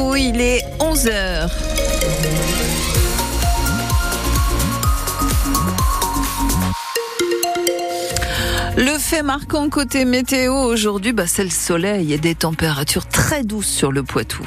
Il est 11h. Le fait marquant côté météo aujourd'hui, bah, c'est le soleil et des températures très douces sur le Poitou.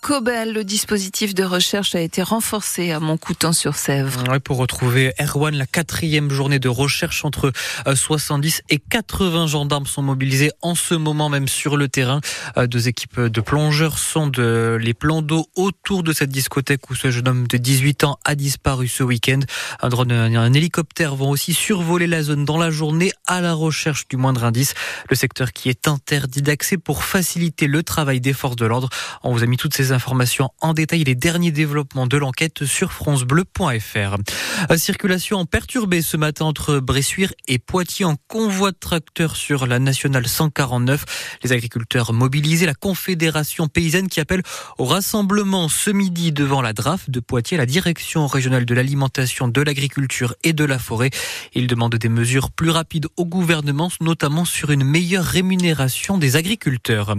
Cobel, le dispositif de recherche a été renforcé à Montcoutan-sur-Sèvre. pour retrouver Erwan, la quatrième journée de recherche entre 70 euh, et 80 gendarmes sont mobilisés en ce moment même sur le terrain. Euh, deux équipes de plongeurs sondent les plans d'eau autour de cette discothèque où ce jeune homme de 18 ans a disparu ce week-end. Un drone et un hélicoptère vont aussi survoler la zone dans la journée à la recherche du moindre indice. Le secteur qui est interdit d'accès pour faciliter le travail des forces de l'ordre. On vous a mis toutes ces informations en détail, les derniers développements de l'enquête sur francebleu.fr. Euh, circulation perturbée ce matin entre Bressuire et Poitiers en convoi de tracteurs sur la nationale 149. Les agriculteurs mobilisés, la Confédération paysanne qui appelle au rassemblement ce midi devant la DRAF de Poitiers, la direction régionale de l'alimentation, de l'agriculture et de la forêt. Ils demandent des mesures plus rapides au gouvernement, notamment sur une meilleure rémunération des agriculteurs.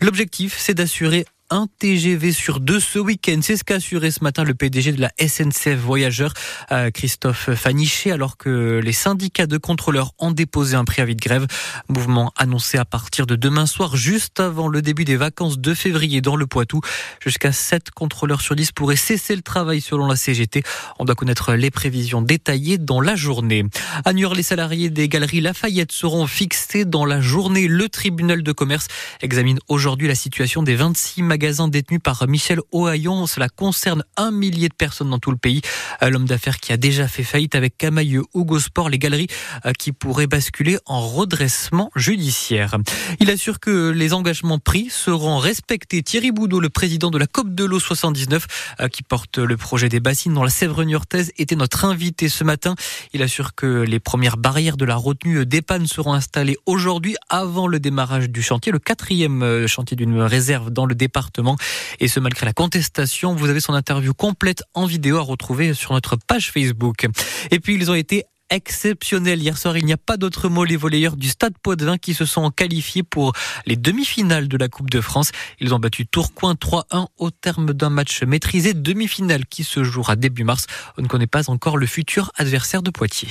L'objectif, c'est d'assurer un TGV sur deux ce week-end. C'est ce qu'a assuré ce matin le PDG de la SNCF Voyageurs, euh, Christophe Faniché, alors que les syndicats de contrôleurs ont déposé un préavis de grève. Mouvement annoncé à partir de demain soir, juste avant le début des vacances de février dans le Poitou. Jusqu'à 7 contrôleurs sur 10 pourraient cesser le travail selon la CGT. On doit connaître les prévisions détaillées dans la journée. À New les salariés des galeries Lafayette seront fixés dans la journée. Le tribunal de commerce examine aujourd'hui la situation des 26 magasin détenu par Michel Ohaillon. Cela concerne un millier de personnes dans tout le pays. Euh, l'homme d'affaires qui a déjà fait faillite avec Camailleux, Hugo Sport, les galeries euh, qui pourraient basculer en redressement judiciaire. Il assure que les engagements pris seront respectés. Thierry Boudot, le président de la COP de l'eau 79, euh, qui porte le projet des bassines dans la Sèvre niortaise, était notre invité ce matin. Il assure que les premières barrières de la retenue d'Epan seront installées aujourd'hui avant le démarrage du chantier, le quatrième chantier d'une réserve dans le et ce, malgré la contestation, vous avez son interview complète en vidéo à retrouver sur notre page Facebook. Et puis, ils ont été exceptionnels Hier soir, il n'y a pas d'autre mot. Les volleyeurs du Stade Poitvin qui se sont qualifiés pour les demi-finales de la Coupe de France. Ils ont battu Tourcoing 3-1 au terme d'un match maîtrisé. Demi-finale qui se jouera début mars. On ne connaît pas encore le futur adversaire de Poitiers.